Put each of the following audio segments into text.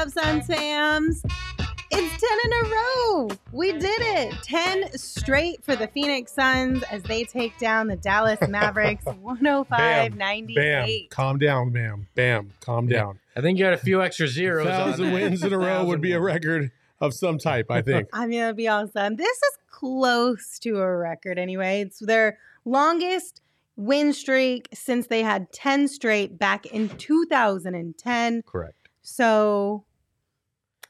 What's up, Suns? It's 10 in a row. We did it. 10 straight for the Phoenix Suns as they take down the Dallas Mavericks 105 Bam. 98. Calm down, bam. Bam. Calm down. I think you had a few extra zeros. on thousand that. wins in a row would be a record of some type, I think. I mean, that'd be awesome. This is close to a record anyway. It's their longest win streak since they had 10 straight back in 2010. Correct. So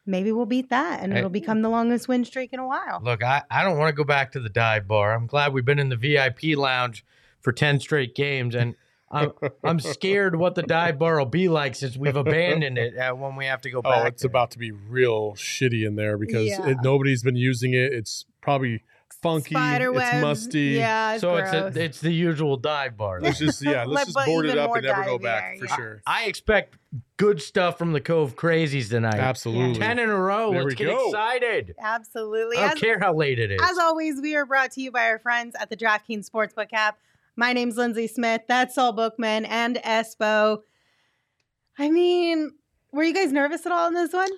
maybe we'll beat that and Hey. it'll become the longest win streak in a while. Look, I, I don't want to go back to the dive bar. I'm glad we've been in the VIP lounge for 10 straight games. And I'm, I'm scared what the dive bar will be like since we've abandoned it uh, when we have to go back. Oh, it's there. about to be real shitty in there because Yeah. it, nobody's been using it. It's probably funky. Spider it's musty. Yeah, it's so gross. it's a, it's the usual dive bar. Let's just yeah, let's just board it up and never go back there, for yeah. sure. I expect good stuff from the Cove Crazies tonight. Absolutely. 10 in a row. There Let's we get go. excited. Absolutely. I don't As, care how late it is. as always, we are brought to you by our friends at the DraftKings Sportsbook app. My name's Lindsay Smith. That's Saul Bookman and Espo. I mean, were you guys nervous at all in this one?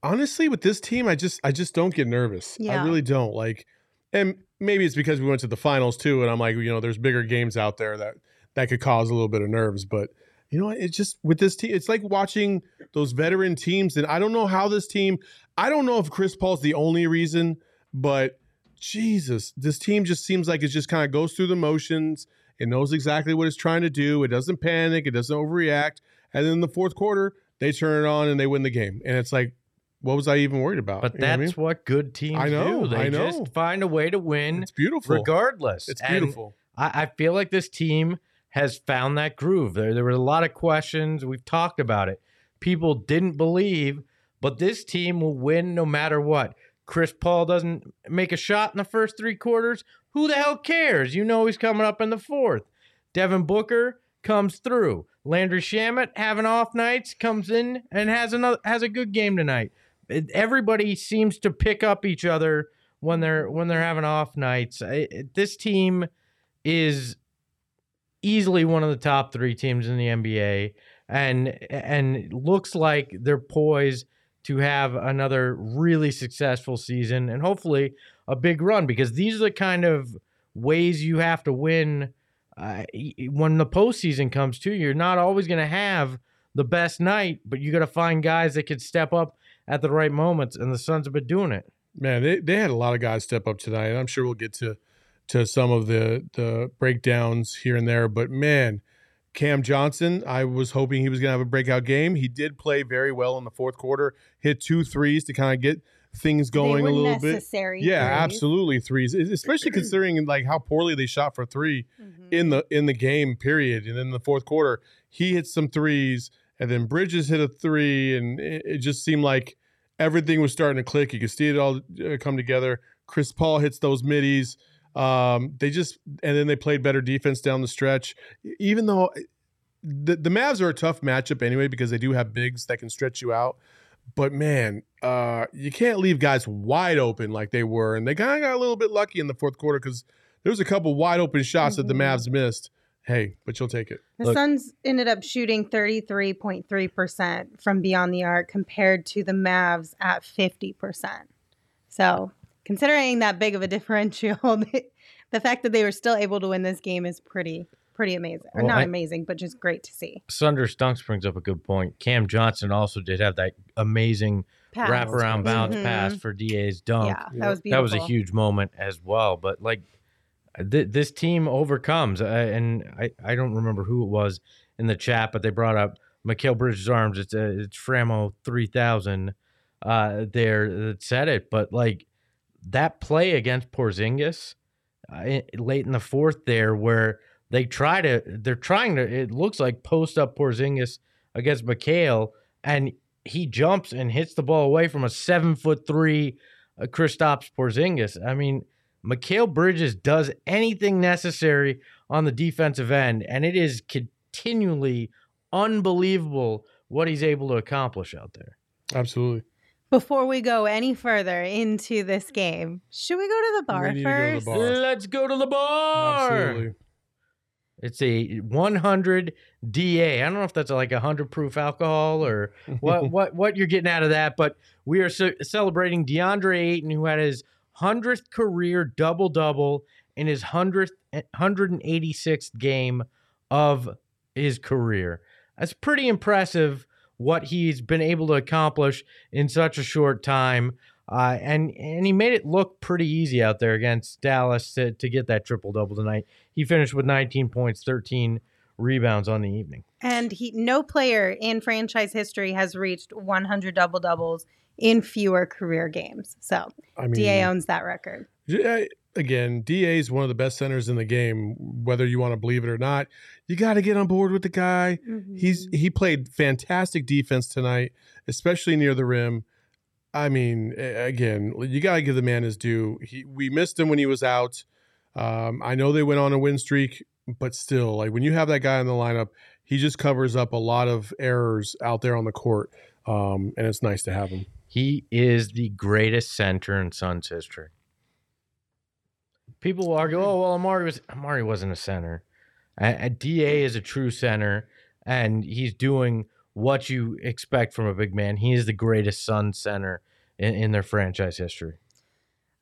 honestly with this team i just i just don't get nervous Yeah. i really don't like and maybe it's because we went to the finals too and i'm like you know there's bigger games out there that that could cause a little bit of nerves but you know it's just with this team it's like watching those veteran teams and i don't know how this team i don't know if chris paul's the only reason but jesus this team just seems like it just kind of goes through the motions it knows exactly what it's trying to do it doesn't panic it doesn't overreact and then in the fourth quarter they turn it on and they win the game and it's like what was I even worried about? but You know what I that's mean? what good teams I know, do. They I know. just find a way to win it's beautiful. regardless. It's beautiful. I, I feel like this team has found that groove. There, there were a lot of questions. We've talked about it. People didn't believe, but this team will win no matter what. Chris Paul doesn't make a shot in the first three quarters. Who the hell cares? You know he's coming up in the fourth. Devin Booker comes through. Landry Shamet having off nights comes in and has another has a good game tonight. It- everybody seems to pick up each other when they're when they're having off nights. I- this team is easily one of the top three teams in the NBA, and and looks like they're poised to have another really successful season and hopefully a big run because these are the kind of ways you have to win uh, when the postseason comes too. you. You're not always going to have the best night, but you got to find guys that can step up at the right moments, and the Suns have been doing it. Man, they, they had a lot of guys step up tonight. And I'm sure we'll get to to some of the the breakdowns here and there, but man, Cam Johnson, I was hoping he was going to have a breakout game. He did play very well in the fourth quarter. Hit two threes to kind of get things going a little bit. Yeah, threes. absolutely threes, especially considering like how poorly they shot for three Mhm. in the in the game period. And then the fourth quarter, he hit some threes, and then Bridges hit a three, and it, it just seemed like everything was starting to click. You could see it all uh, come together. Chris Paul hits those middies. Um, they just and then they played better defense down the stretch. Even though the the Mavs are a tough matchup anyway because they do have bigs that can stretch you out. But man, uh, you can't leave guys wide open like they were, and they kind of got a little bit lucky in the fourth quarter because there was a couple wide open shots that the Mhm. Mavs missed. Hey, but you'll take it. The Look- Suns ended up shooting 33.3% from beyond the arc compared to the Mavs at 50%. So, considering that big of a differential, the fact that they were still able to win this game is pretty pretty amazing. Or not I- amazing, but just great to see. Sunder Stunks brings up a good point. Cam Johnson also did have that amazing Pass. wraparound bounce Mhm. pass for Da's dunk. Yeah, that was that was a huge moment as well. But like th- this team overcomes, uh, and I, I don't remember who it was in the chat, but they brought up Mikal Bridges' arms. It's uh, it's Framo three thousand uh, there that said it. But like that play against Porzingis uh, late in the fourth there, where they try to they're trying to it looks like post up Porzingis against Mikal and he jumps and hits the ball away from a seven foot three uh, Kristaps Porzingis. I mean, Mikal Bridges does anything necessary on the defensive end, and it is continually unbelievable what he's able to accomplish out there. Absolutely. Before we go any further into this game, should we go to the bar We need to go to the first? bar. Let's go to the bar. Absolutely. It's a 100 DA. I don't know if that's like a 100 proof alcohol or what what what you're getting out of that, but we are ce- celebrating DeAndre Ayton who had his 100th career double double in his 100th 186th game of his career. That's pretty impressive what he's been able to accomplish in such a short time. Uh, and and he made it look pretty easy out there against Dallas to, to get that triple double tonight. He finished with 19 points, 13 rebounds on the evening. And he, no player in franchise history has reached 100 double doubles in fewer career games. So I mean, Da owns that record. Yeah, again, DA is one of the best centers in the game, whether you want to believe it or not. You got to get on board with the guy. He's he played fantastic defense tonight, especially near the rim. I mean, again, you got to give the man his due. He we missed him when he was out. Um, I know they went on a win streak, but still, like when you have that guy in the lineup, he just covers up a lot of errors out there on the court, um, and it's nice to have him. He is the greatest center in Suns history. People will argue, oh well, Amar'e was Amar'e wasn't a center. A, a Da is a true center, and he's doing what you expect from a big man. He is the greatest Sun center in, in their franchise history.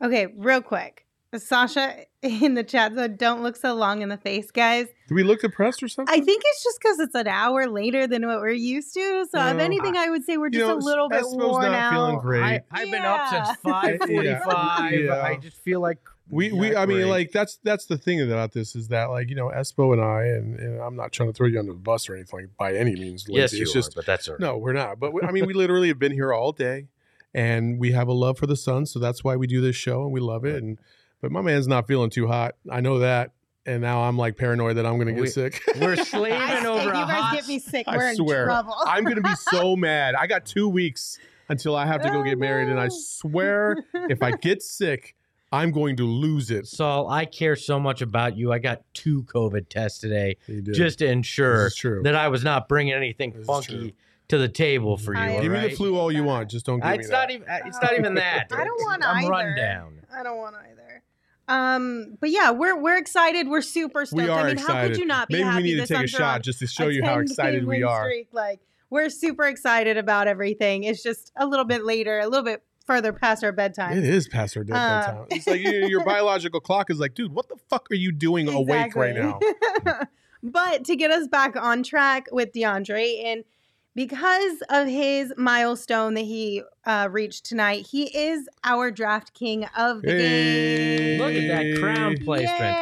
Okay, real quick. Sasha in the chat said, "Don't look so long in the face, guys." Do we look depressed or something? I think it's just because it's an hour later than what we're used to. So, if anything, I would say we're just know, a little bit Espo's worn not feeling great. I, I've been up since five forty-five. Yeah. I just feel like We, we not I mean, like that's that's the thing about this is that like you know Espo and I and, and I'm not trying to throw you under the bus or anything by any means. yes, you it's are, just but that's all right. no, we're not. But we, I mean, we literally have been here all day, and we have a love for the sun so that's why we do this show and we love it. And but my man's not feeling too hot. I know that, and now I'm like paranoid that I'm going to get We- sick. We're slaving I say, over you guys hot get me sick. We're in swear. trouble. I'm going to be so mad. I got two weeks until I have to go Oh, get married, and I swear if I get sick, I'm going to lose it. Saul, I care so much about you. I got two COVID tests today just to ensure true. that I was not bringing anything This funky to the table for you. I- all Give me the flu all you want. Just don't give Uh, me It's that. not even. uh, It's not even that. I don't want I'm either. run down. I don't want either. Um, but yeah, we're we're excited. We're super stoked. we are I mean, how could you not be Maybe happy? we need to take a shot just to show you how excited we are. Streak. Like we're super excited about everything. It's just a little bit later, a little bit further past our bedtime. It is past our dead Uh, bedtime. It's like your, your biological clock is like, dude, what the fuck are you doing awake right now? Exactly. but to get us back on track with DeAndre, and because of his milestone that he uh, reached tonight, he is our draft king of the Hey. game. Look at that crown placement.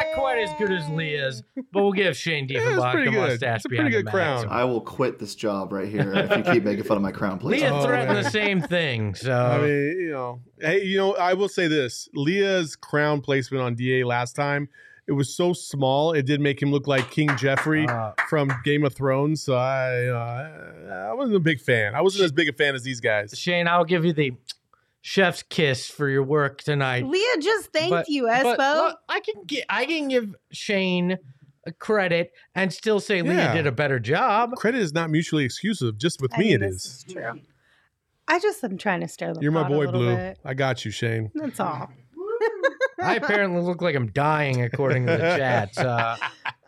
Yay! Not quite as good as Leah's, but we'll give Shane Yeah, it's Diefenbach the good. mustache It's a behind pretty the good mask. crown. I will quit this job right here if you keep making fun of my crown, please. Leah Oh, threatened man. the same thing. So I mean, you know, hey, you know, I will say this: Leah's crown placement on Da last time, it was so small, it did make him look like King Jeffrey uh, from Game of Thrones. So I, you know, I, I wasn't a big fan. I wasn't as big a fan as these guys. Shane, I'll give you the chef's kiss for your work tonight. Leah just thanked But- you, but, Espo. look, I can get I can give Shane credit and still say Leah Yeah. did a better job. Credit is not mutually exclusive. Just with I me, mean, it this is. true. I just am trying to stir the You're my pot a boy, little Blue. bit. I got you, Shane. That's all. I apparently look like I'm dying according to the chat. Uh,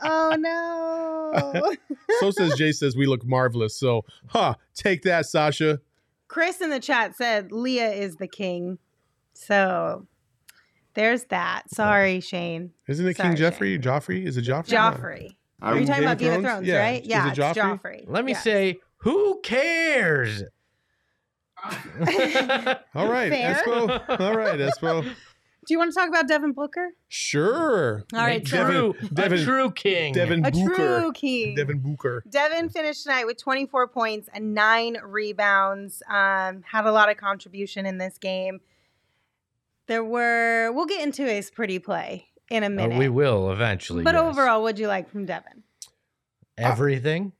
oh no. So says Jay says we look marvelous. So, huh? Take that, Sasha. Chris in the chat said Leah is the king. So there's that. Sorry, Shane. Isn't it Sorry, King Jeffrey? Joffrey? Is it Joffrey? Joffrey. Are you talking Game about of Game of Thrones? Thrones, Yeah. right? Is Yeah, it it's Joffrey? Joffrey. let me Yes. say, who cares? All right, Fair. Espo. All right, Espo. Do you want to talk about Devin Booker? Sure. All right, a so true, Devin- a true king. Devin a Booker. true king. Devin Booker. Devin finished tonight with 24 points and nine rebounds. Um, had a lot of contribution in this game. There were, we'll get into his pretty play in a Uh, minute. we will eventually. But yes. overall, what'd you like from Devin? everything.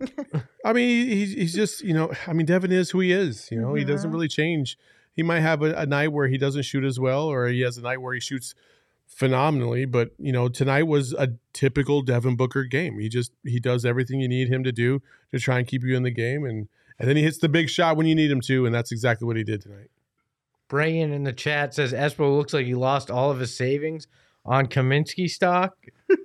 I mean, he's he's just you know, I mean, Devin is who he is. You know, he doesn't Mhm. really change. He might have a, a night where he doesn't shoot as well, or he has a night where he shoots phenomenally. But you know, tonight was a typical Devin Booker game. He just he does everything you need him to do to try and keep you in the game, and and then he hits the big shot when you need him to, and that's exactly what he did tonight. Brian in the chat says Espo looks like he lost all of his savings on Kaminsky stock.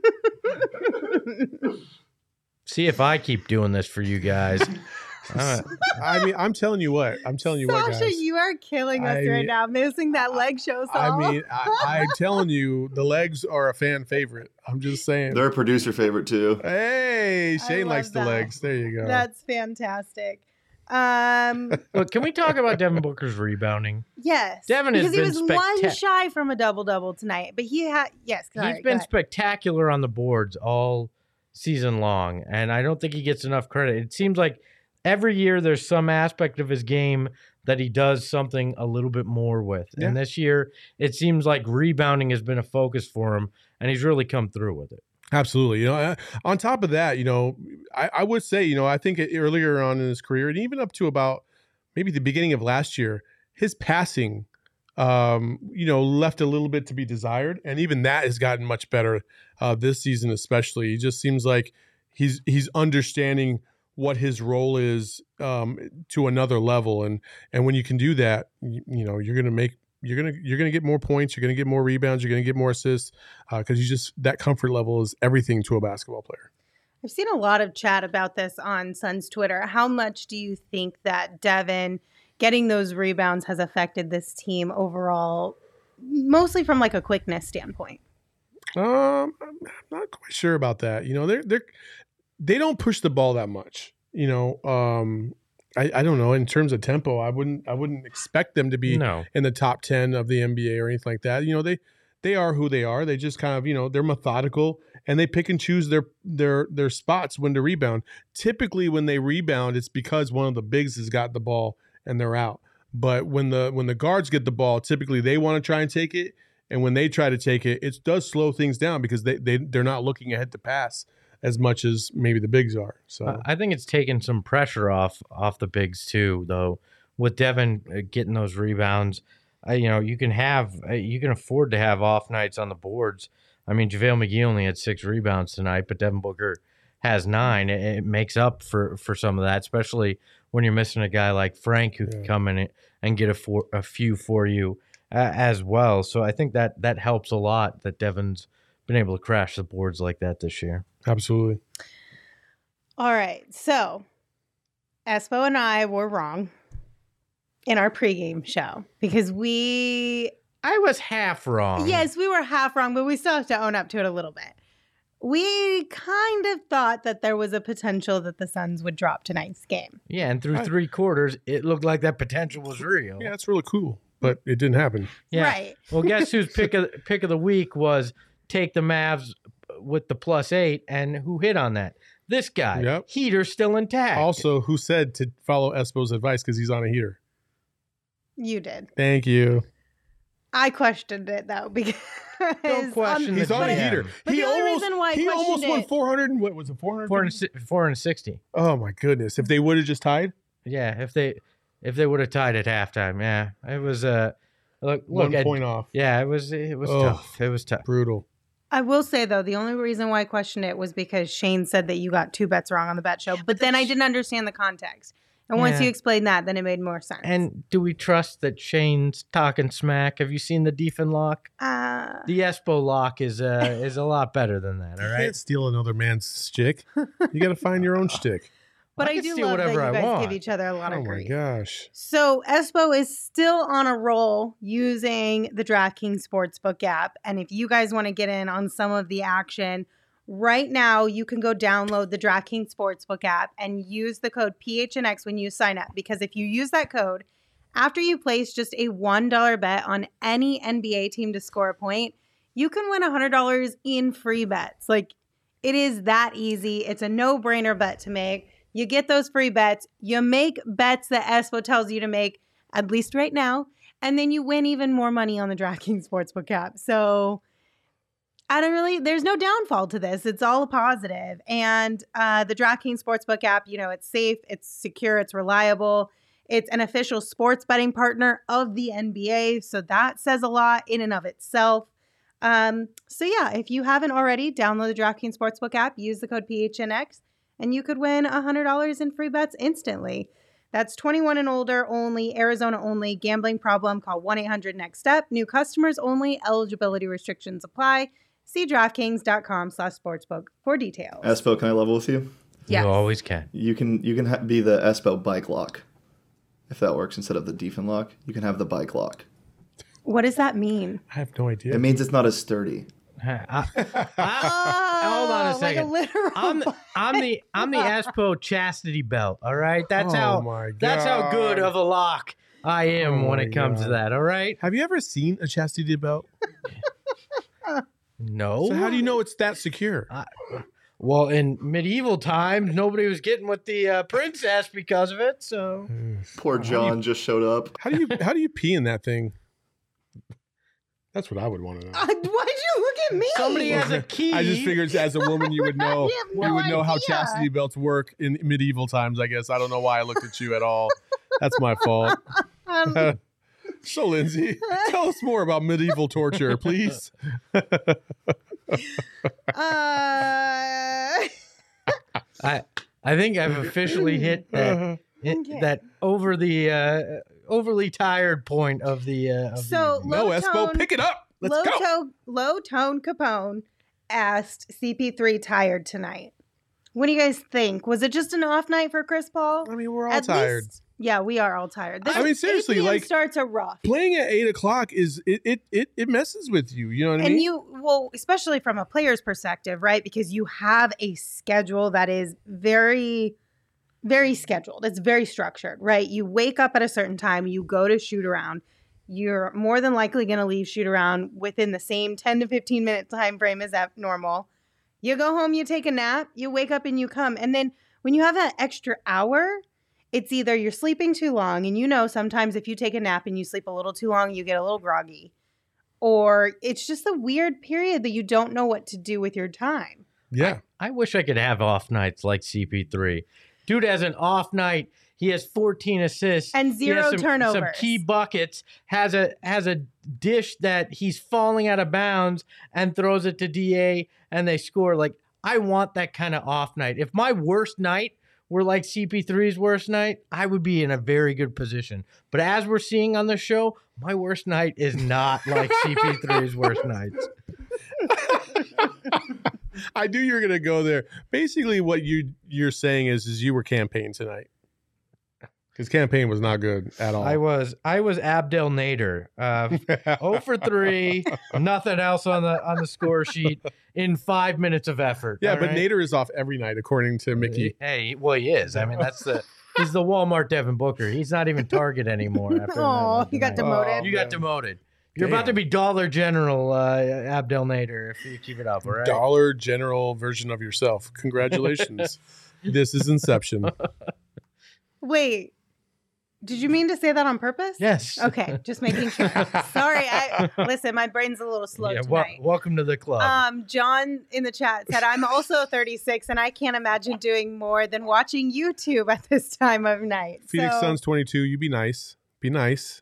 See if I keep doing this for you guys. Uh, I mean, I'm telling you what. I'm telling you what, Sasha, guys. you are killing us I- right now, missing that leg show song. I mean, I, I'm telling you, the legs are a fan favorite. I'm just saying. They're a producer favorite too. Hey, Shane likes love the legs. There you go. That's fantastic. Um, look, can we talk about Devin Booker's rebounding? yes, Devin has because he been was one shy from a double double tonight, but he had yes. sorry, He's go been spectacular on the boards all season long, and I don't think he gets enough credit. It seems like every year there's some aspect of his game that he does something a little bit more with. Yeah. And this year, it seems like rebounding has been a focus for him, and he's really come through with it. Absolutely. You know, on top of that, you know, I, I would say, you know, I think earlier on in his career, and even up to about maybe the beginning of last year, his passing, um, you know, left a little bit to be desired, and even that has gotten much better uh, this season, especially. He just seems like he's he's understanding what his role is um, to another level, and and when you can do that, you, you know, you're gonna make. You're gonna you're gonna get more points. You're gonna get more rebounds. You're gonna get more assists because you just that comfort level is everything to a basketball player. I've seen a lot of chat about this on Suns Twitter. How much do you think that Devin getting those rebounds has affected this team overall, mostly from like a quickness standpoint? Um, I'm not quite sure about that. You know, they're they're they don't push the ball that much. You know, um, I I don't know in terms of tempo. I wouldn't I wouldn't expect them to be No. in the top ten of the NBA or anything like that. You know, they they are who they are. They just kind of you know they're methodical and they pick and choose their their their spots when to rebound. Typically, when they rebound, it's because one of the bigs has got the ball and they're out. But when the when the guards get the ball, typically they want to try and take it, and when they try to take it, it does slow things down because they they they're not looking ahead to pass as much as maybe the bigs are. So I- think it's taken some pressure off off the bigs too, though. With Devin uh, getting those rebounds, uh, you know you can have uh, you can afford to have off nights on the boards. I mean, JaVale McGee only had six rebounds tonight, but Devin Booker has nine. It, it makes up for for some of that, especially when you're missing a guy like Frank who can come in and get a for, a few for you uh, as well. So I think that that helps a lot that Devin's been able to crash the boards like that this year. Absolutely. All right. So, Espo and I were wrong in our pregame show because we, I was half wrong. yes, we were half wrong, but we still have to own up to it a little bit. We kind of thought that there was a potential that the Suns would drop tonight's game. Yeah, and through Right. three quarters, it looked like that potential was real. Yeah, that's really cool, but it didn't happen. Yeah. Right. Well, guess whose pick of pick of the week was take the Mavs with the plus eight, and who hit on that? This guy. Yep. Heater still intact. Also, who said to follow Espo's advice because he's on a heater? You did. Thank you. I questioned it though because Don't question He's on a heater. But he the only almost reason why I he almost won it- 400. What was it? 400. 400 460. Oh my goodness! If they would have just tied, Yeah, if they if they would have tied at halftime, yeah, it was uh look look one at, point off. yeah, it was it was Ugh. tough. It was tough. Brutal. I will say though, the only reason why I questioned it was because Shane said that you got two bets wrong on the bet show, but then I didn't understand the context. And once Yeah. you explained that, then it made more sense. And do we trust that Shane's talking smack? Have you seen the Defen lock? uh, The Espo lock is uh is a lot better than that. All You right. can't steal another man's shtick. You got to find your own shtick. But I I, do love that you I guys want. give each other a lot Oh of grief. Oh my gosh! So Espo is still on a roll using the DraftKings Sportsbook app. And if you guys want to get in on some of the action, right now you can go download the DraftKings Sportsbook app and use the code PHNX when you sign up. Because if you use that code, after you place just a $1 bet on any NBA team to score a point, you can win $100 in free bets. Like it is that easy. It's a no brainer bet to make. You get those free bets. You make bets that Espo tells you to make, at least right now. And then you win even more money on the DraftKings Sportsbook app. So I don't really, there's no downfall to this. It's all a positive. And uh, the DraftKings Sportsbook app, you know, it's safe, it's secure, it's reliable. It's an official sports betting partner of the NBA. So that says a lot in and of itself. Um, so, yeah, if you haven't already, download the DraftKings Sportsbook app, use the code PHNX, and you could win $100 in free bets instantly. That's 21 and older only, Arizona only. Gambling problem, call 1 800 NEXT STEP. New customers only. Eligibility restrictions apply. See DraftKings.com slash sportsbook for details. Espo, can I level with you? Yes. You always can. You can you can ha- be the Espo bike lock, if that works instead of the Defen lock. You can have the bike lock. What does that mean? I have no idea. It means it's not as sturdy. I- I- hold on a Oh, second. Like a literal I'm the, I'm the I'm the Espo chastity belt. All right, that's Oh how my that's how good of a lock I am Oh when it comes to that. All right. have you ever seen a chastity belt? No. So how do you know it's that secure? Well, in medieval times, nobody was getting with the uh, princess because of it. So Poor John just showed up. How do you how do you pee in that thing? That's what I would want to know. Uh, Why'd you look at me? somebody has a key. I just figured as a woman you would know You no you would know how chastity belts work in medieval times. I guess I don't know why I looked at you at all. That's my fault. Um, so Lindsay, tell us more about medieval torture, please. uh, I I think I've officially hit that Okay. that over the uh, overly tired point of the. Uh, of the So, evening. no, Low Espo, tone- pick it up. Let's low go. tone, low tone Capone asked CP3 tired tonight. What do you guys think? Was it just an off night for Chris Paul? I mean, we're all At tired. least- yeah, we are all tired. This I mean, seriously, 8 p.m. like- starts are rough. Playing at eight o'clock is it it it, it messes with you. You know what I mean? and mean? you well especially from a player's perspective right because you have a schedule that is very very scheduled it's very structured right you wake up at a certain time you go to shoot around you're more than likely going to leave shoot around within the same 10 to 15 minute time frame as that normal you go home you take a nap you wake up and you come and then when you have that extra hour it's either you're sleeping too long and you know sometimes if you take a nap and you sleep a little too long you get a little groggy or it's just a weird period that you don't know what to do with your time. yeah. I wish I could have off nights like CP3. Dude has an off night. He has 14 assists And He has zero some, turnovers. Some key buckets. Has a has a dish that he's falling out of bounds and throws it to Da and they score. Like I want that kind of off night. If my worst night were like CP3's worst night, I would be in a very good position. But as we're seeing on the show, my worst night is not like CP3's worst nights. I knew you were gonna go there. Basically, what you you're saying is is you were Cam Payne tonight. His Cam Payne was not good at all. I was I was Abdel Nader. Uh, 0 for 3, nothing else on the on the score sheet in five minutes of effort. yeah, but right? Nader is off every night, according to Mickey. Hey, well, he is. I mean, that's the he's the Walmart Devin Booker. He's not even Target anymore. After a night Oh, like he got tonight. demoted. You got demoted. You're about to be Dollar General uh, Abdel Nader if you keep it up. All right. Dollar General version of yourself. Congratulations. this is Inception. Wait, did you mean to say that on purpose? Yes. Okay, just making sure. Sorry, I listen. My brain's a little slow Yeah, wel- tonight. welcome to the club. Um, John in the chat said, "I'm also 36, and I can't imagine doing more than watching YouTube at this time of night." Phoenix So- Suns 22. You be nice. Be nice.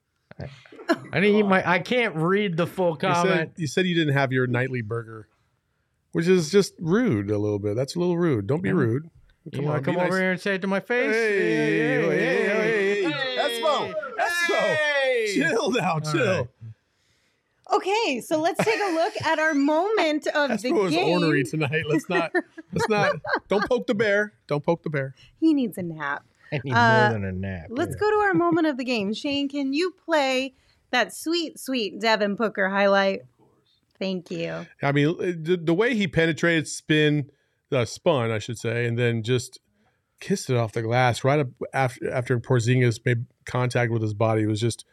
I didn't eat my. I can't read the full You comment. said, you said you didn't have your nightly burger, which is just rude a little bit. That's a little rude. Don't be Yeah. rude. you on, come over nice. here and say it to my face? Hey, hey, hey, hey, hey. Hey. Espo, Espo. Hey. Chill now, chill. right. Okay, so let's take a look at our moment of the game. Espo is game. ornery tonight. Let's not. Let's not. Don't poke the bear. Don't poke the bear. He needs a nap. I need Uh, more than a nap. Let's yeah. go to our moment of the game. Shane, can you play that sweet, sweet Devin Booker highlight? Thank you. I mean, the, the way he penetrated, spin, uh, spun, I should say, and then just kissed it off the glass right up after after Porzingis made contact with his body was just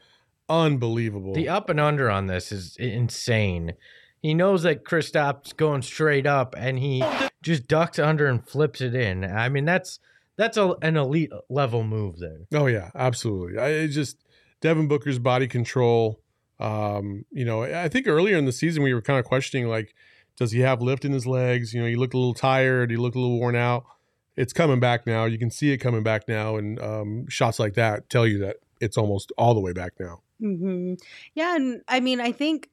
unbelievable. The up and under on this is insane. He knows that Kristaps going straight up, and he just ducks under and flips it in. I mean, that's that's a, an elite level move there. Oh yeah, absolutely. I it just Devin Booker's body control. Um, you know, I think earlier in the season we were kind of questioning like, Does he have lift in his legs? You know, he looked a little tired. He looked a little worn out. It's coming back now. You can see it coming back now, and um, shots like that tell you that it's almost all the way back now. hmm Yeah, and I mean, I think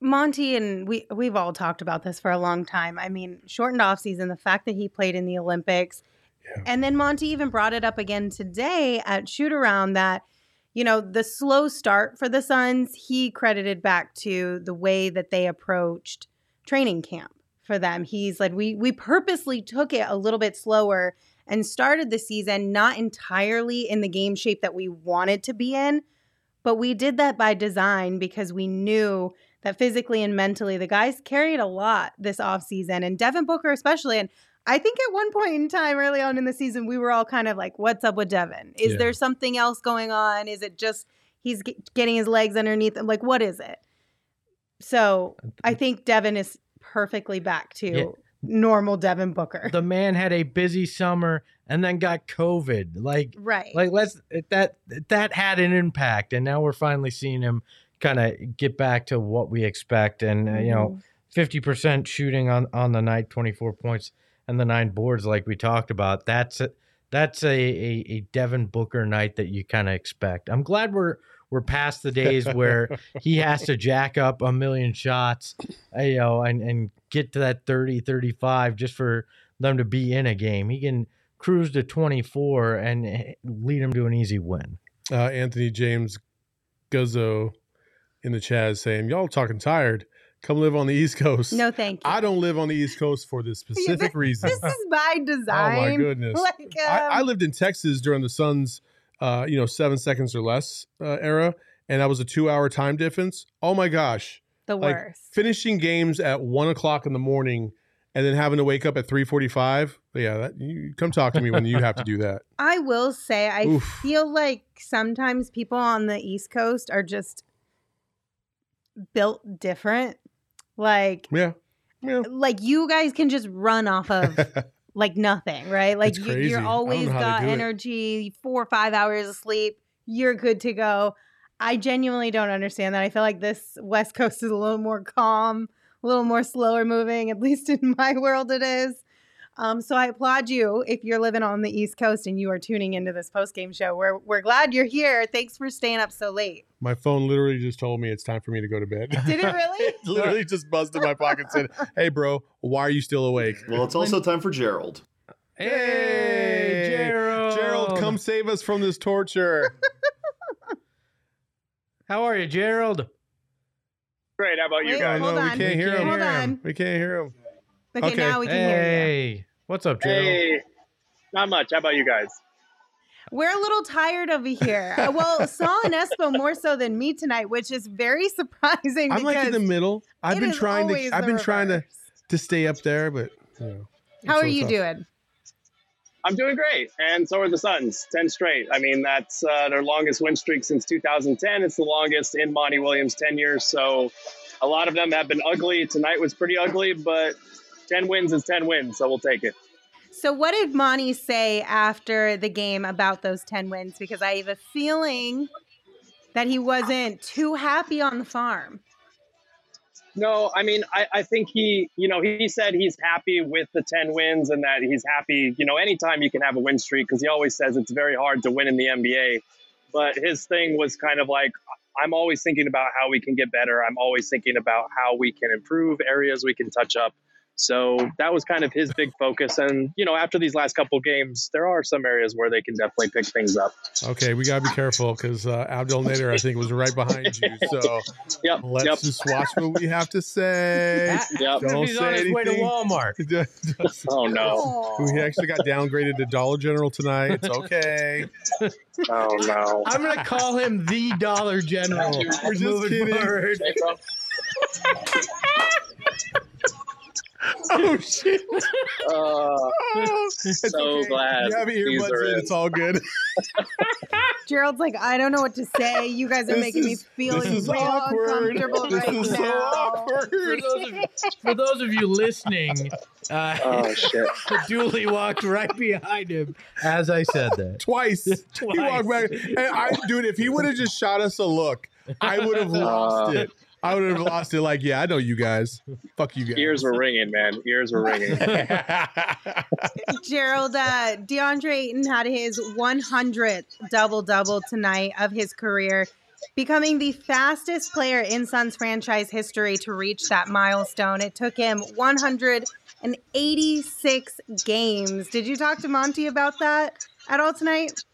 Monty and we we've all talked about this for a long time. I mean, shortened off season, the fact that he played in the Olympics, Yeah. and then Monty even brought it up again today at shoot around that you know the slow start for the Suns he credited back to the way that they approached training camp for them. He's like we we purposely took it a little bit slower and started the season not entirely in the game shape that we wanted to be in, but we did that by design because we knew that physically and mentally the guys carried a lot this offseason and Devin Booker especially and I think at one point in time early on in the season we were all kind of like what's up with Devin? Is Yeah. there something else going on? Is it just he's get, getting his legs underneath him? Like what is it? So, I think Devin is perfectly back to Yeah. normal Devin Booker. The man had a busy summer and then got COVID. Like right. like let's that that had an impact and now we're finally seeing him kind of get back to what we expect and uh, you know Mhm. 50% shooting on on the night 24 points and the nine boards like we talked about that's a, that's a, a a Devin Booker night that you kind of expect. I'm glad we're we're past the days where he has to jack up a million shots uh, you know and and get to that 30 35 just for them to be in a game. He can cruise to 24 and eh, lead him to an easy win. Uh, Anthony James Guzzo in the chat is saying, "Y'all talking tired? Come live on the East Coast." No, thank you. I don't live on the East Coast for this specific reason. This is by design. Oh my goodness! Like, I, I um, lived in Texas during the Suns, uh, you know, seven seconds or less uh, era, and that was a two-hour time difference. Oh my gosh! the like, worst. Finishing games at one o'clock in the morning, and then having to wake up at three forty-five. Yeah, that, you come talk to me when you have to do that. I will say, I Oof. feel like sometimes people on the East Coast are just built different. Like, Yeah, yeah. like you guys can just run off of like nothing, right? Like you, you're always know how they got do it. energy, four or five hours of sleep. You're good to go. I genuinely don't understand that. I feel like this West Coast is a little more calm, a little more slower moving. At least in my world, it is. Um, so I applaud you if you're living on the East Coast and you are tuning into this post game show. We're we're glad you're here. Thanks for staying up so late. My phone literally just told me it's time for me to go to bed. Did it really? it literally just buzzed in my pocket and said, "Hey, bro, why are you still awake?" Well, it's also time for Gerald. Hey, Gerald Gerald, come save us from this torture. how are you Gerald Great. How about you Wait, oh guys? hold no, we on. can't hear him. Hold on. We can't hear him. Okay, Okay. now we can hear you. Hey what's up Gerald Hey, not much. How about you guys? We're a little tired over here. Uh, Well, Saul and Espo more so than me tonight, which is very surprising. I'm like in the middle. I've been trying to. I've the been trying to to stay up there, but you know, How it's are you tough. doing? I'm doing great, and so are the Suns. Ten straight. I mean, that's uh, their longest win streak since 2010. It's the longest in Monty Williams' tenure. So, a lot of them have been ugly. Tonight was pretty ugly, but 10 wins is 10 wins, so we'll take it. So, what did Monty say after the game about those 10 wins? Because I have a feeling that he wasn't too happy on the farm. No, I mean, I, I think he, you know, he said he's happy with the 10 wins and that he's happy, you know, anytime you can have a win streak because he always says it's very hard to win in the NBA. But his thing was kind of like, I'm always thinking about how we can get better. I'm always thinking about how we can improve areas we can touch up. So that was kind of his big focus. And, you know, after these last couple games, there are some areas where they can definitely pick things up. Okay, we gotta be careful because uh, Abdel Nader, I think, was right behind you. So Yep. let's yep. just watch what we have to say. Yep. Don't he's on say his way to anything. Walmart Oh, no. we actually got downgraded to Dollar General tonight. It's okay. Oh, no. I'm gonna call him the Dollar General. We're just Moving kidding. forward. Oh shit! Uh, Oh, it's So glad You have these earbuds are in. in. It's all good. Gerald's like, I don't know what to say. You guys are This making is- me feel this is real awkward. uncomfortable This right is so now. For those of, for those of you listening, uh, oh, shit. Dooley walked right behind him as I said that. Twice. He walked back. And I, dude, if he would have just shot us a look, I would have lost Uh, it. I would have lost it. Like, yeah, I know you guys. Fuck you guys. Ears were ringing, man. Ears were ringing. Gerald, uh, DeAndre Ayton had his 100th double double tonight of his career, becoming the fastest player in Suns franchise history to reach that milestone. It took him 186 games. Did you talk to Monty about that at all tonight?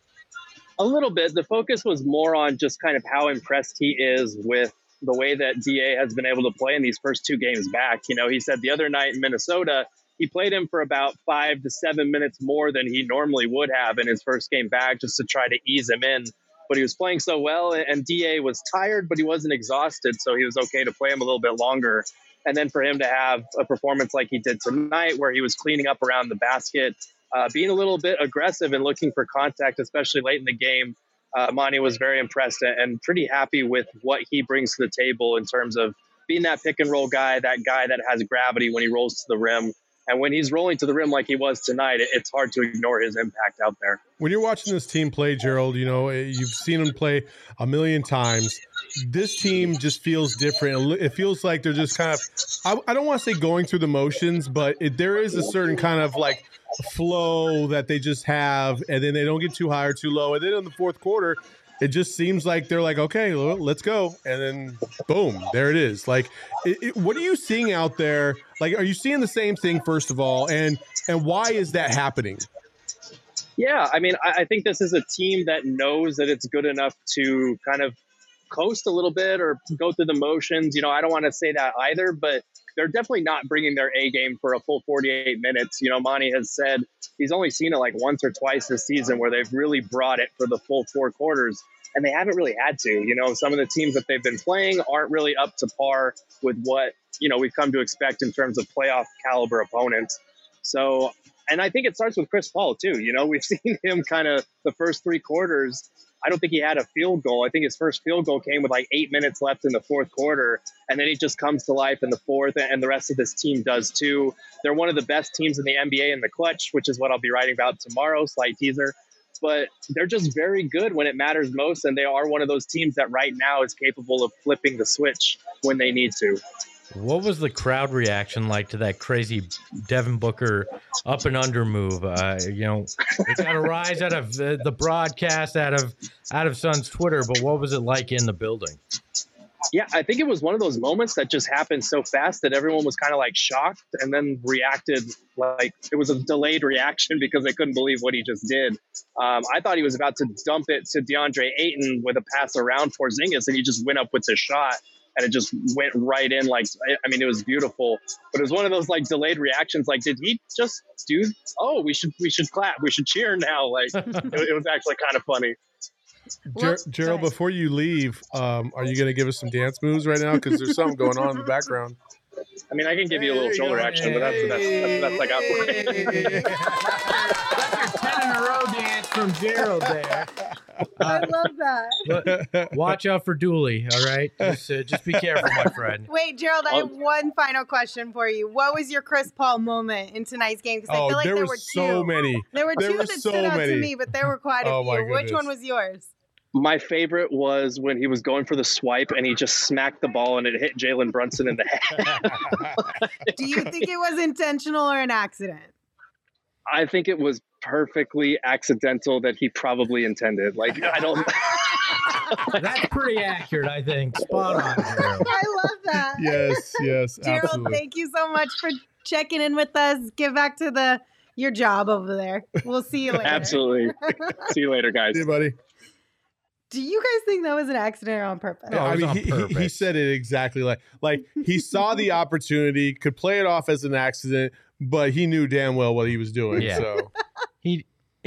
A little bit. The focus was more on just kind of how impressed he is with the way that DA has been able to play in these first two games back. You know, he said the other night in Minnesota, he played him for about five to seven minutes more than he normally would have in his first game back just to try to ease him in. But he was playing so well, and DA was tired, but he wasn't exhausted, so he was okay to play him a little bit longer. And then for him to have a performance like he did tonight, where he was cleaning up around the basket, uh, being a little bit aggressive and looking for contact, especially late in the game, uh, Monty was very impressed and pretty happy with what he brings to the table in terms of being that pick and roll guy, that guy that has gravity when he rolls to the rim. And when he's rolling to the rim like he was tonight, it's hard to ignore his impact out there. When you're watching this team play, Gerald, you know, eh, you've seen them play a million times. This team just feels different. It feels like they're just kind of, I, I don't want to say going through the motions, but it, there is a certain kind of like flow that they just have, and then they don't get too high or too low. And then in the fourth quarter, it just seems like they're like, okay, let's go, and then boom, there it is. Like, it, it, what are you seeing out there? Like, are you seeing the same thing first of all, and and why is that happening? Yeah, I mean, I, I think this is a team that knows that it's good enough to kind of coast a little bit or go through the motions. You know, I don't want to say that either, but they're definitely not bringing their A game for a full 48 minutes. You know, Monty has said he's only seen it like once or twice this season where they've really brought it for the full four quarters, and they haven't really had to. You know, some of the teams that they've been playing aren't really up to par with what, you know, we've come to expect in terms of playoff caliber opponents. So, and I think it starts with Chris Paul, too. You know, we've seen him kind of the first three quarters I don't think he had a field goal. I think his first field goal came with like eight minutes left in the fourth quarter, and then he just comes to life in the fourth, and the rest of this team does too. They're one of the best teams in the NBA in the clutch, which is what I'll be writing about tomorrow. Slight teaser. But they're just very good when it matters most, and they are one of those teams that right now is capable of flipping the switch when they need to. What was the crowd reaction like to that crazy Devin Booker up and under move? Uh, you know, it got a rise out of the, the broadcast, out of out of Sun's Twitter, but what was it like in the building? Yeah, I think it was one of those moments that just happened so fast that everyone was kind of like shocked and then reacted like it was a delayed reaction because they couldn't believe what he just did. Um, I thought he was about to dump it to DeAndre Ayton with a pass around Porzingis, and he just went up with the shot and it just went right in. Like, I mean, it was beautiful, but it was one of those like delayed reactions. Like, did he just do? Oh, we should we should clap. We should cheer now. Like, it, it, was actually kind of funny. Ger- Gerald, before you leave, um, are you going to give us some dance moves right now? Because there's something going on in the background. I mean, I can give you a little shoulder action, but that's the best, that's the best I got for you. That's your 10 in a row dance from Gerald there. I love that. watch out for Dooley, all right? Just, uh, just be careful, my friend. Wait, Gerald, I have one final question for you. What was your Chris Paul moment in tonight's game? Because oh, I feel like there, there were two. so many. There were there two were that so stood out many. to me, but there were quite a Oh, my few. Which one was yours? My favorite was when he was going for the swipe and he just smacked the ball and it hit Jalen Brunson in the head. Do you think it was intentional or an accident? I think it was perfectly accidental that he probably intended. Like I don't. That's pretty accurate, I think. Spot on, Gerald. I love that. yes, yes, Gerald, absolutely. thank you so much for checking in with us. Get back to the your job over there. We'll see you later. Absolutely. See you later, guys. See you, buddy. Do you guys think that was an accident or on purpose? No, I mean, on he, he, he said it exactly like like he saw the opportunity, could play it off as an accident, but he knew damn well what he was doing. Yeah. So He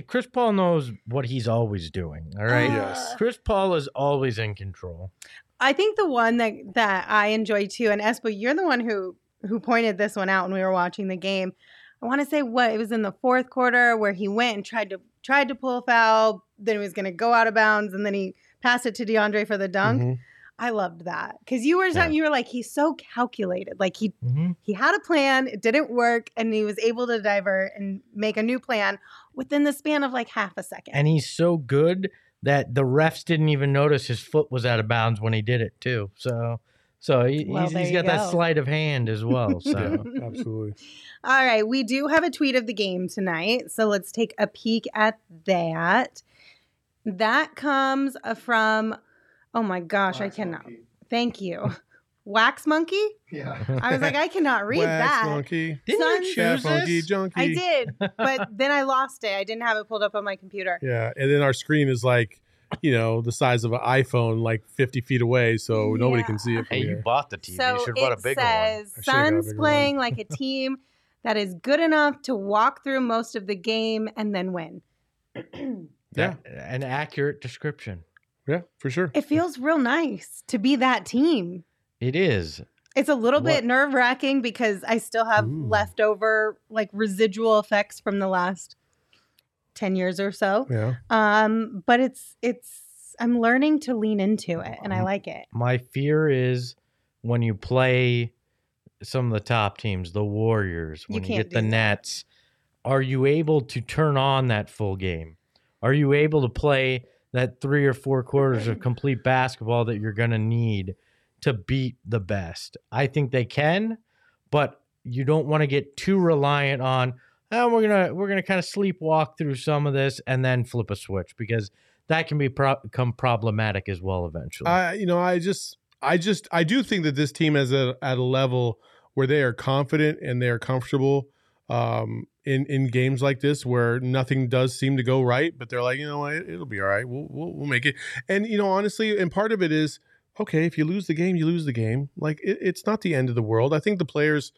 Chris Paul knows what he's always doing. All right. Yes. Chris Paul is always in control. I think the one that that I enjoy too, and Espo, you're the one who who pointed this one out when we were watching the game. I want to say what it was in the fourth quarter where he went and tried to tried to pull a foul, then he was going to go out of bounds, and then he passed it to DeAndre for the dunk. mhm. I loved that because you were Yeah. you were like he's so calculated, like he Mhm. he had a plan, it didn't work, and he was able to divert and make a new plan within the span of like half a second. And he's so good that the refs didn't even notice his foot was out of bounds when he did it too. So So he, Well, he's, there he's you got that sleight of hand as well. So Yeah, absolutely. All right, we do have a tweet of the game tonight, so let's take a peek at that. That comes uh, from, oh my gosh, I cannot. Thank you. Wax Monkey? Yeah. I was like, I cannot read Wax that. monkey. didn't Son- you choose funky this? junkie. I did, but then I lost it. I didn't have it pulled up on my computer. Yeah, and then our screen is like, you know, the size of an iPhone, like 50 feet away, so nobody can see it from Hey, you bought the TV. So you should have bought a it bigger one. says I should've Suns playing one. like a team that is good enough to walk through most of the game and then win. Yeah. That- an accurate description. Yeah, for sure. It feels real nice to be that team. It is. It's a little What- bit nerve wracking because I still have Ooh. leftover like residual effects from the last 10 years or so. Yeah. Um, but it's, it's, I'm learning to lean into it and I like it. My fear is when you play some of the top teams, the Warriors, You when you, can't get the that. Nets, are you able to turn on that full game? Are you able to play that three or four quarters of complete basketball that you're going to need to beat the best? I think they can, but you don't want to get too reliant on oh, we're gonna we're gonna kind of sleepwalk through some of this and then flip a switch because that can be pro- become problematic as well eventually. I you know, I just I just I do think that this team is at, at a level where they are confident and they are comfortable um in in games like this where nothing does seem to go right, but they're like, you know what, it, it'll be all right. We'll, we'll we'll make it. And you know, honestly, and part of it is okay, if you lose the game, you lose the game. Like it, it's not the end of the world. I think the players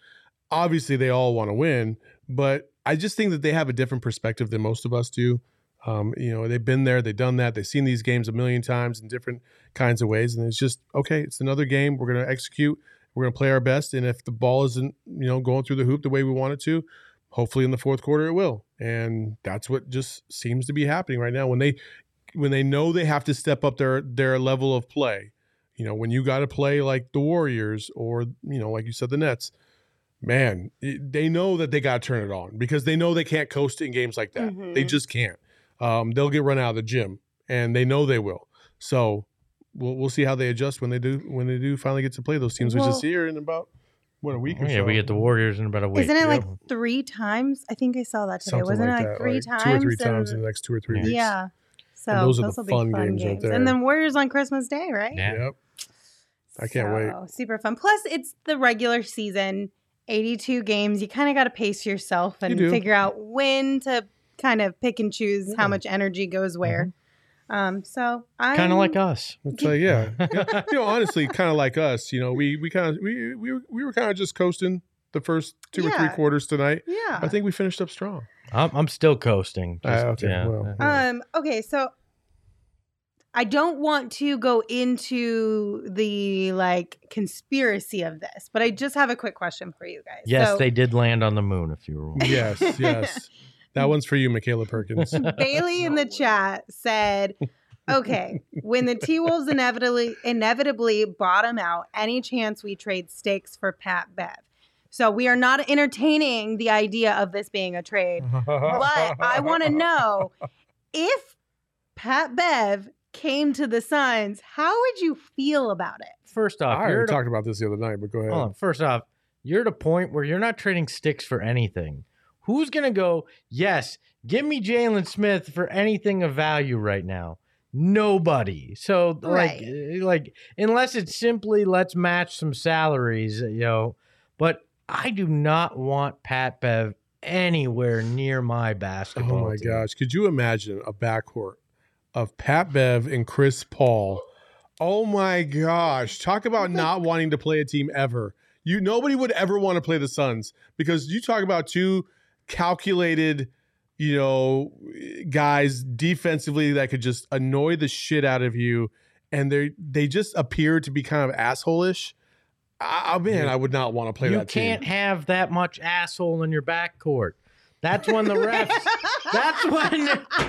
obviously they all want to win, but I just think that they have a different perspective than most of us do. Um, you know, they've been there, they've done that, they've seen these games a million times in different kinds of ways, and it's just okay. It's another game. We're to execute. We're to play our best, and if the ball isn't, you know, going through the hoop the way we want it to, hopefully in the fourth quarter it will. And that's what just seems to be happening right now when they when they know they have to step up their their level of play. You know, when you got to play like the Warriors or you know, like you said, the Nets. Man, it- they know that they got to turn it on because they know they can't coast in games like that. They Mhm. just can't. Um, they'll get run out of the gym, and they know they will. So we'll we'll see how they adjust when they do when they do finally get to play those teams, which Well- is here in about what a week or Oh, yeah, so. we get the Warriors in about a week. Isn't it like three times? I think I saw that today. Something Wasn't like it like that, three like times? two or three times in the next two or three Yeah. weeks. Yeah. So And those are the will be fun games right there. And then Warriors on Christmas Day, right? Yeah. Yep. I can't wait. So, Super fun. Plus, it's the regular season, 82 games. You kind of got to pace yourself and do. figure out when to kind of pick and choose Yeah. how much energy goes where. Mm-hmm. Um, so I kind of like us. It's like, yeah. yeah. You know, honestly, kind of like us. You know, we we kind of we we were, we were kind of just coasting the first two or three quarters tonight. Yeah. I think we finished up strong. I'm, I'm still coasting. Ah, Just, okay, yeah. well. Um, okay, so I don't want to go into the like conspiracy of this, but I just have a quick question for you guys. Yes, So, they did land on the moon. If you were wondering. Yes, yes. That one's for you, Michaela Perkins. Bailey in the chat said, "Okay, when the T Wolves inevitably inevitably bottom out, any chance we trade stakes for Pat Bev?" So we are not entertaining the idea of this being a trade, but I want to know if Pat Bev came to the Suns, how would you feel about it? First off, you're already at talked about this the other night, but go ahead. hold on. First off, you're at a point where you're not trading sticks for anything. Who's gonna go? Yes, give me Jalen Smith for anything of value right now. Nobody. So like, Right. uh, like unless it's simply let's match some salaries, you know. But I do not want Pat Bev anywhere near my basketball. Oh my team. gosh. Could you imagine a backcourt of Pat Bev and Chris Paul? Oh my gosh. Talk about not wanting to play a team ever. You nobody would ever want to play the Suns because you talk about two calculated, you know, guys defensively that could just annoy the shit out of you and they they just appear to be kind of asshole-ish. I, I man, I would not want to play you that team. can't have that much asshole in your backcourt. That's when the refs. that's when.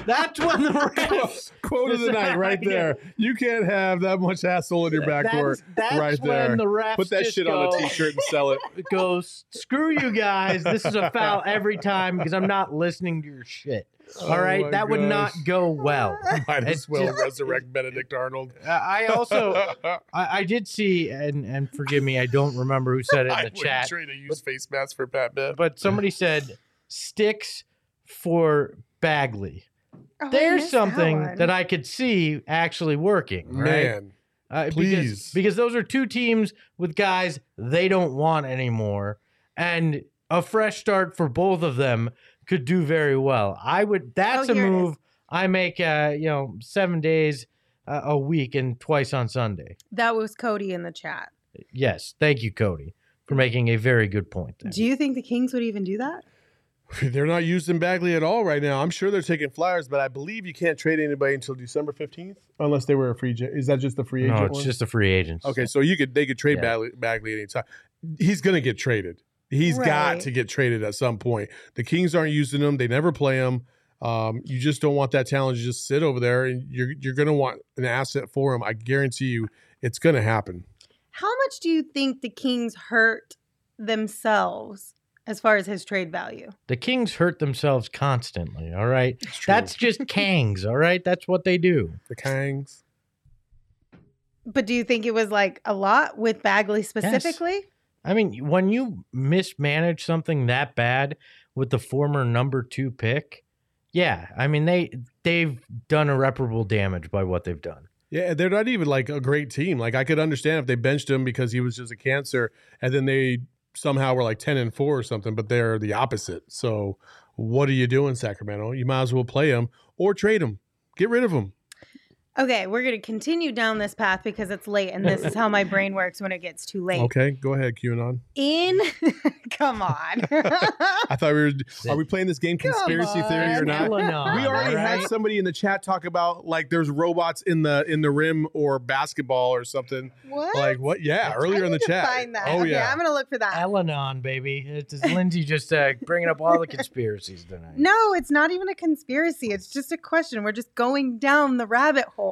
That's when the refs. Quote of the night right there. You can't have that much asshole in your backcourt. That's, that's right when there. the refs Put that shit go, on a t-shirt and sell it. Go screw you guys. This is a foul every time because I'm not listening to your shit. Oh All right, my that would not go well. Might as well just- resurrect Benedict Arnold. I also I, I did see and and forgive me, I don't remember who said it in the wouldn't chat, trade a used face mask for Pat Bev. but somebody said sticks for Bagley. Oh, There's something one. that, I could see actually working. right? Man, Uh, because, Please. because those are two teams with guys they don't want anymore, and a fresh start for both of them could do very well. I would. That's a Oh, here it is. move I make. Uh, you know, seven days uh, a week and twice on Sunday. That was Cody in the chat. Yes, thank you, Cody, for making a very good point. There. Do you think the Kings would even do that? they're not using Bagley at all right now. I'm sure they're taking flyers, but I believe you can't trade anybody until December 15th, unless they were a free agent. Is that just the free agent? no, it's one? just a free agent. okay. So you could they could trade Yeah. Bagley, Bagley anytime. He's gonna get traded. He's got to get traded at some point. The Kings aren't using him. They never play him. Um, you just don't want that talent to just sit over there, and you're you're gonna want an asset for him. I guarantee you, it's gonna happen. How much do you think the Kings hurt themselves as far as his trade value? The Kings hurt themselves constantly. All right, that's just Kangs. All right, that's what they do. the Kangs. But do you think it was like a lot with Bagley specifically? I mean, when you mismanage something that bad with the former number two pick, yeah, I mean they they've done irreparable damage by what they've done. Yeah, they're not even like a great team. Like I could understand if they benched him because he was just a cancer, and then they somehow were like ten and four or something. But they're the opposite. So what are you doing, Sacramento? You might as well play them or trade them. Get rid of him. Okay, we're going to continue down this path because it's late and this is how my brain works when it gets too late. Okay, go ahead, QAnon. In Come on. I thought we were. Are we playing this game conspiracy theory or on. not? Eleanor, We already all had right? somebody in the chat talk about like there's robots in the in the rim or basketball or something. what? Like what? Yeah, I earlier in the need to chat. Find that. Oh okay, yeah. I'm going to look for that. Elanon, baby. It's just Lindsay just uh, bringing up all the conspiracies tonight. No, it's not even a conspiracy. It's just a question. We're just going down the rabbit hole.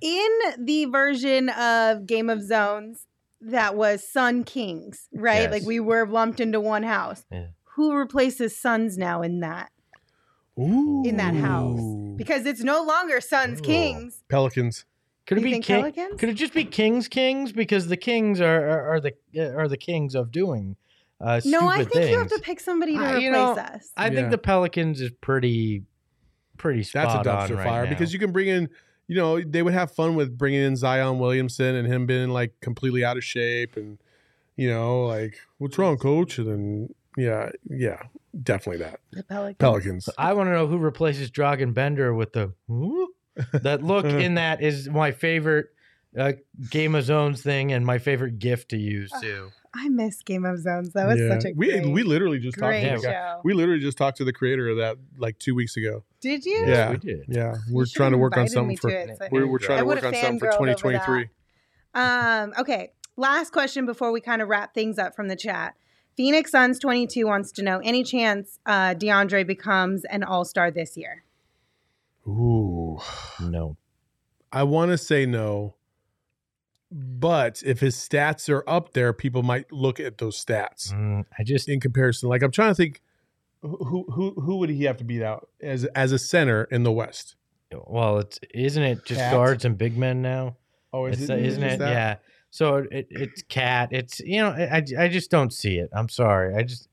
In the version of Game of Zones that was Sun Kings, right? Yes. Like we were lumped into one house. Yeah. Who replaces Suns now in that Ooh. in that house? Because it's no longer Suns Ooh. Kings. Pelicans. Could it You be king- Pelicans? Could it just be Kings Kings because the Kings are are, are the uh, are the kings of doing uh, No, I think things. you have to pick somebody to Uh, replace you know, us. I Yeah. think the Pelicans is pretty pretty spot That's a dumpster on right fire now. because you can bring in, you know, they would have fun with bringing in Zion Williamson and him being like completely out of shape and, you know, like what's wrong, coach? And then yeah, yeah, definitely that the Pelicans. Pelicans. I want to know who replaces Dragan Bender with the "Whoop." that look in that is my favorite uh, Game of Zones thing and my favorite gift to use too. I miss Game of Zones. That was Yeah. such a we great, we literally just talked great to the guy. show. We literally just talked to the creator of that like two weeks ago. Did you? Yeah. Yes, we did. Yeah, we're should trying to work on something for. it, so- We're, we're trying to work on something for 2023. Um, okay. Last question before we kind of wrap things up from the chat. Phoenix Suns 22 wants to know any chance uh, DeAndre becomes an all star this year? Ooh, No. I want to say no, but if his stats are up there, people might look at those stats Mm, I just in comparison. Like I'm trying to think, who who who would he have to beat out as as a center in the West? well, it's isn't it just KAT. guards and big men now? Oh, It's, is uh, it? isn't it? that? Yeah. So it, it's KAT. It's you know I, I just don't see it. I'm sorry. I just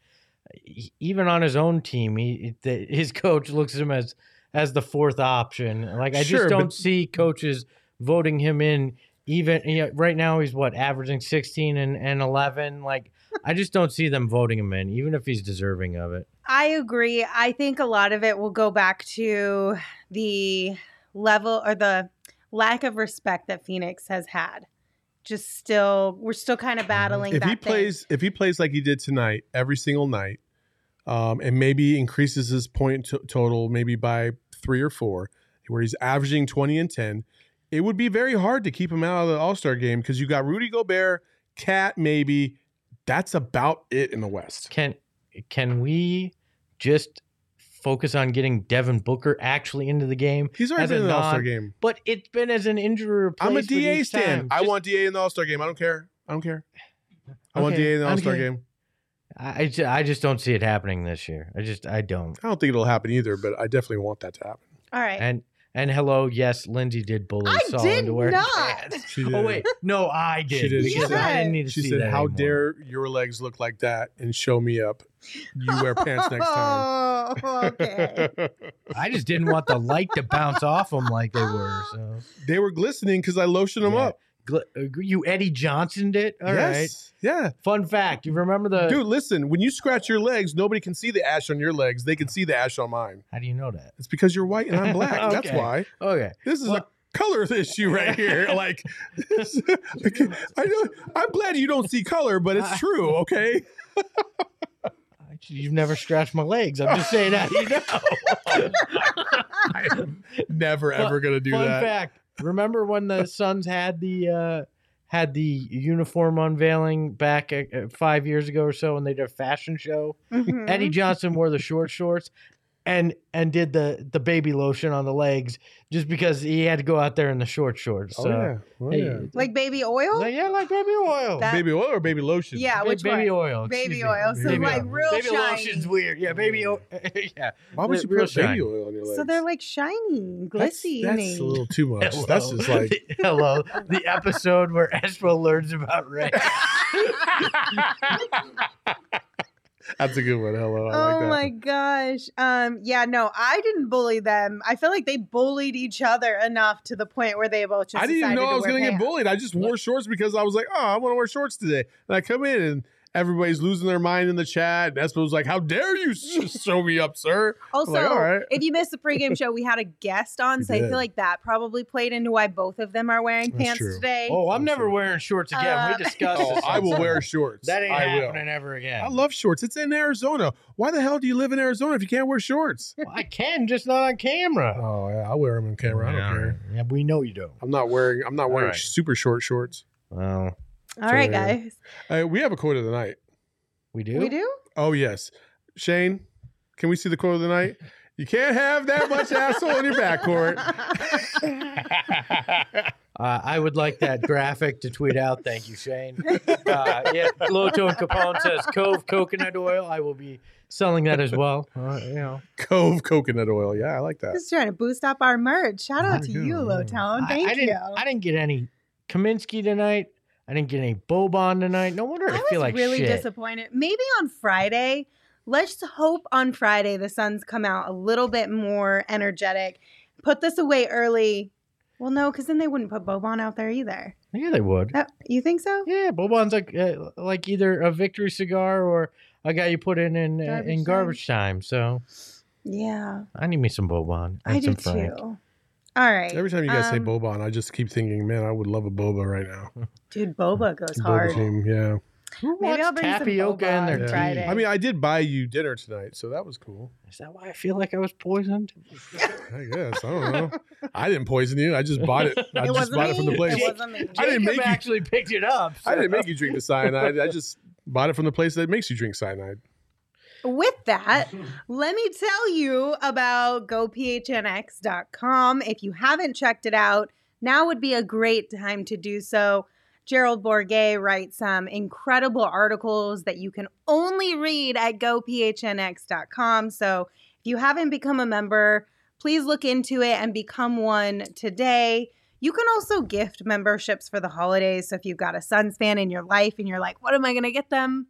even on his own team, he the, his coach looks at him as as the fourth option. Like I Sure, just don't but- see coaches voting him in. Even you know, right now, he's what averaging 16 and, and 11. Like I just don't see them voting him in, even if he's deserving of it. I agree. I think a lot of it will go back to the level or the lack of respect that Phoenix has had. Just still, we're still kind of battling. If that he thing. plays, if he plays like he did tonight, every single night, um, and maybe increases his point to- total maybe by three or four, where he's averaging twenty and ten, it would be very hard to keep him out of the All Star game because you got Rudy Gobert, KAT, maybe. That's about it in the West. Can can we just focus on getting Devin Booker actually into the game? He's already been in the All Star game. But it's been as an injury I'm a DA stand. time. I want DA in the All Star game. I don't care. I don't care. I want DA in the All Star don't game. I, I I just don't see it happening this year. I just I don't. I don't think it'll happen either, but I definitely want that to happen. All right. And and hello, yes, Lindsay did bully I Saul did into wearing not. pants. She oh, did. Oh wait, no, I did. She did. because She I said- didn't need to She see said, that "How anymore." dare your legs look like that and show me up? You wear pants next time." Oh, okay. I just didn't want the light to bounce off them like they were. So they were glistening because I lotioned them Yeah. up. You Eddie Johnson did. All right. yes. Yeah. Fun fact: You remember the? Dude, listen, when you scratch your legs, nobody can see the ash on your legs. They can see the ash on mine. How do you know that? It's because you're white and I'm black. That's Okay. why. Okay. This is Well- a color issue right here. Like, I know. I'm glad you don't see color, but it's true. Okay. You've never scratched my legs. I'm just saying that. You know. I am never Fun- ever gonna do Fun that. Fun fact: Remember when the Suns had the uh, had the uniform unveiling back uh, uh, five years ago or so, and they did a fashion show? Mhm. Eddie Johnson wore the short shorts and and did the the baby lotion on the legs just because he had to go out there in the short shorts. Oh yeah. Oh, hey, yeah. like baby oil? like, yeah, like baby oil. That- baby oil or baby lotion? yeah, Ba- which baby one? oil. excuse Baby me. oil. So Baby like oil. real baby shiny. lotion's weird. Yeah, baby oil. yeah. Why would you Real put baby shiny. oil on your legs? So they're like shiny, that's, glissy. that's a little too much. Hello. That's just like hello. The episode where Espo learns about Ray. that's a good one. Hello. I oh like that. my gosh. Um yeah, no, I didn't bully them. I feel like they bullied each other enough to the point where they both just I didn't even know I was to get bullied. I just wore shorts because I was like, oh, I want to wear shorts today. And I come in and everybody's losing their mind in the chat. And Espo was like, how dare you show me up, sir? Also, like, all right. if you missed the pregame show, we had a guest on, We so I feel like that probably played into why both of them are wearing That's pants true. today. Oh, I'm I'm never sure. wearing shorts again. Uh, we discussed Oh, this. I will wear shorts. That ain't I will. happening ever again. I love shorts. It's in Arizona. Why the hell do you live in Arizona if you can't wear shorts? Well, I can, just not on camera. Oh, yeah, I'll wear them on camera. I don't care. Yeah, we know you don't. I'm not wearing. I'm not All wearing right. super short shorts. Well, All right, yeah. guys. Uh, we have a quote of the night. we do. We do? Oh yes, Shane. Can we see the quote of the night? You can't have that much asshole in your backcourt. Uh, I would like that graphic to tweet out. Thank you, Shane. Uh, yeah, Low Tone Capone says Cove coconut oil. I will be selling that as well. Uh, you know, Cove coconut oil. Yeah, I like that. Just trying to boost up our merch. Shout out to There you you, go. Lowtown. I, Thank I you. didn't. I didn't get any Kaminsky tonight. I didn't get any Boban tonight. No wonder I, I was feel like really shit. disappointed. Maybe on Friday. Let's hope on Friday the Suns come out a little bit more energetic. Put this away early. Well, no, because then they wouldn't put Boban out there either. Yeah, they would. That- you think so? Yeah, Boban's like uh, like either a victory cigar or a guy you put in in, uh, Garbage in time. garbage time. So Yeah, I need me some Boban. I do Frank. too. All right. Every time you guys say um, boba, Boban, I just keep thinking, man, I would love a boba right now. Dude, Boba goes Boba hard. team, yeah. Who Maybe wants I'll bring some tapioca boba in their on tea? Friday. I mean, I did buy you dinner tonight, so that was cool. Is that why I feel like I was poisoned? I guess I don't know. I didn't poison you. I just bought it. I it just wasn't bought me. it from the place. It wasn't me. I didn't make you- actually picked it up. I didn't make you drink the cyanide. I just bought it from the place that makes you drink cyanide. With that, let me tell you about gophnx.com. If you haven't checked it out, now would be a great time to do so. Gerald Bourguet writes some incredible articles that you can only read at gophnx.com. So if you haven't become a member, please look into it and become one today. You can also gift memberships for the holidays. So if you've got a Suns fan in your life and you're like, what am I going to get them?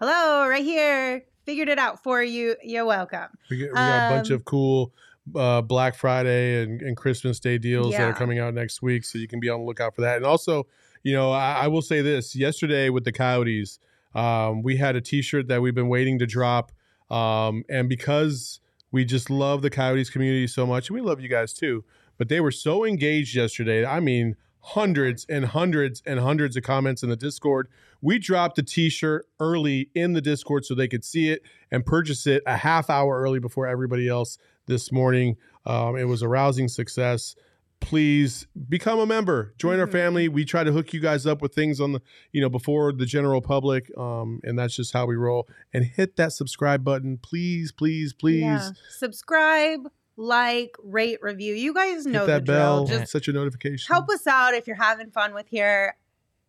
Hello, right here. Figured it out for you. You're welcome. We, get, we got a bunch Um, of cool uh, Black Friday and, and Christmas Day deals that are coming out next week, so you can be on the lookout for that. And also, you know, I, I will say this: yesterday with the Coyotes, um, we had a T-shirt that we've been waiting to drop, um, and because we just love the Coyotes community so much, and we love you guys too. But they were so engaged yesterday. I mean, hundreds and hundreds and hundreds of comments in the Discord. We dropped the T-shirt early in the Discord so they could see it and purchase it a half hour early before everybody else this morning. Um, it was a rousing success. Please become a member, join our Mhm. family. We try to hook you guys up with things on the, you know, before the general public, um, and that's just how we roll. And hit that subscribe button, please, please, please. Yeah. Subscribe, like, rate, review. You guys know hit the that drill. bell, Just such a notification. help us out if you're having fun with here.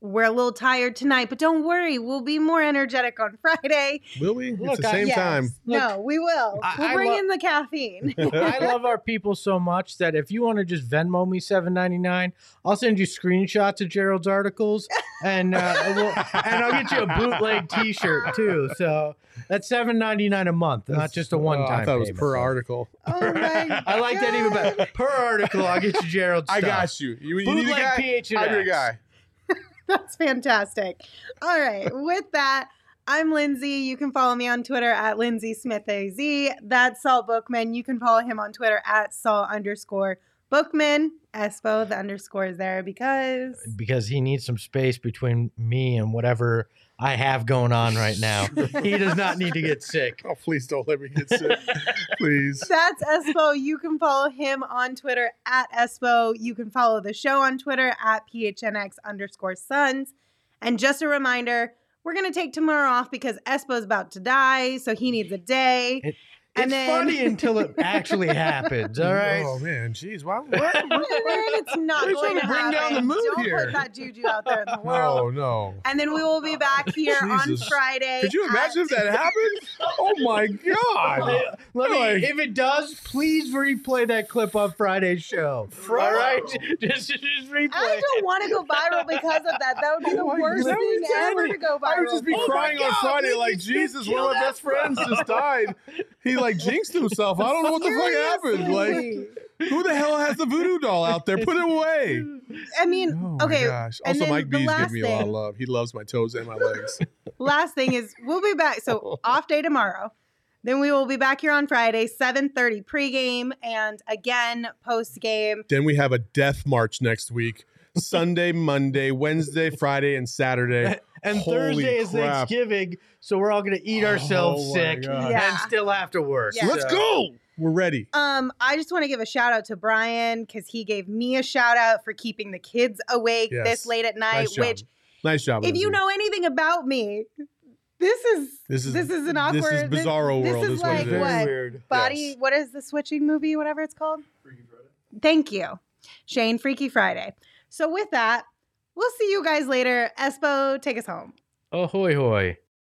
We're a little tired tonight, but don't worry, we'll be more energetic on Friday. Will we? Look, it's the I- same Yes. time. no, we will. I- we'll I bring lo- in the caffeine. I love our people so much that if you want to just Venmo me seven ninety nine, I'll send you screenshots of Gerald's articles, and uh, we'll, and I'll get you a bootleg T shirt too. So that's seven ninety nine a month, not just a one time. I thought it was per article. oh my I like that even better. Per article, I'll get you Gerald's. I got you. You, you need a Bootleg guy? PH I'm your guy. That's fantastic. All right. With that, I'm Lindsay. You can follow me on Twitter at Lindsay Smith AZ. That's Saul Bookman. You can follow him on Twitter at Saul underscore Bookman. Espo, the underscore is there because because he needs some space between me and whatever I have going on right now. he does not need to get sick. Oh, please don't let me get sick. please. that's Espo. You can follow him on Twitter at Espo. You can follow the show on Twitter at PHNX underscore Suns. And just a reminder, we're going to take tomorrow off because Espo's about to die, so he needs a day. It- And it's then- funny until it actually happens. All right. Oh man, jeez, why? And then it's not You're going trying to to bring down happen. the mood Don't here. put that juju out there in the No, world. no. And then we will be back here on Friday. Could you imagine if that happened? Oh my god! Let me, Like- oh, if it does, please replay that clip on Friday's show. All right, just, just replay. I don't want to go viral because of that. That would be oh, the Oh worst God, thing ever to go viral. I would just be oh, for. crying on Friday, like Jesus, one of killed my best friends just died. He like jinxed himself. I don't know what the fuck happened. Like, who the hell has the voodoo doll out there? Put it away. I mean, Oh okay. gosh. Also, Mike B's last giving me a lot of love. He loves my toes and my legs. Last thing is we'll be back. So off day tomorrow. Then we will be back here on Friday, 7:30 pregame and again post game. then we have a death march next week. Sunday, Monday, Wednesday, Friday, and Saturday. and Holy Thursday is crap. Thanksgiving, so we're all gonna eat ourselves Oh sick Yeah. and still have to work. Yeah. Let's go. We're ready. Um, I just want to give a shout out to Brian because he gave me a shout out for keeping the kids awake Yes. this late at night. Nice which, Nice job. if you Lindsay. know anything about me, this is This is- this is an this is awkward bizarro this, world This is is like it is. what weird. body? Yes. What is the switching movie? Whatever it's called. Thank you, Shane. Freaky Friday. So with that, we'll see you guys later. Espo, take us home. Ahoy hoy.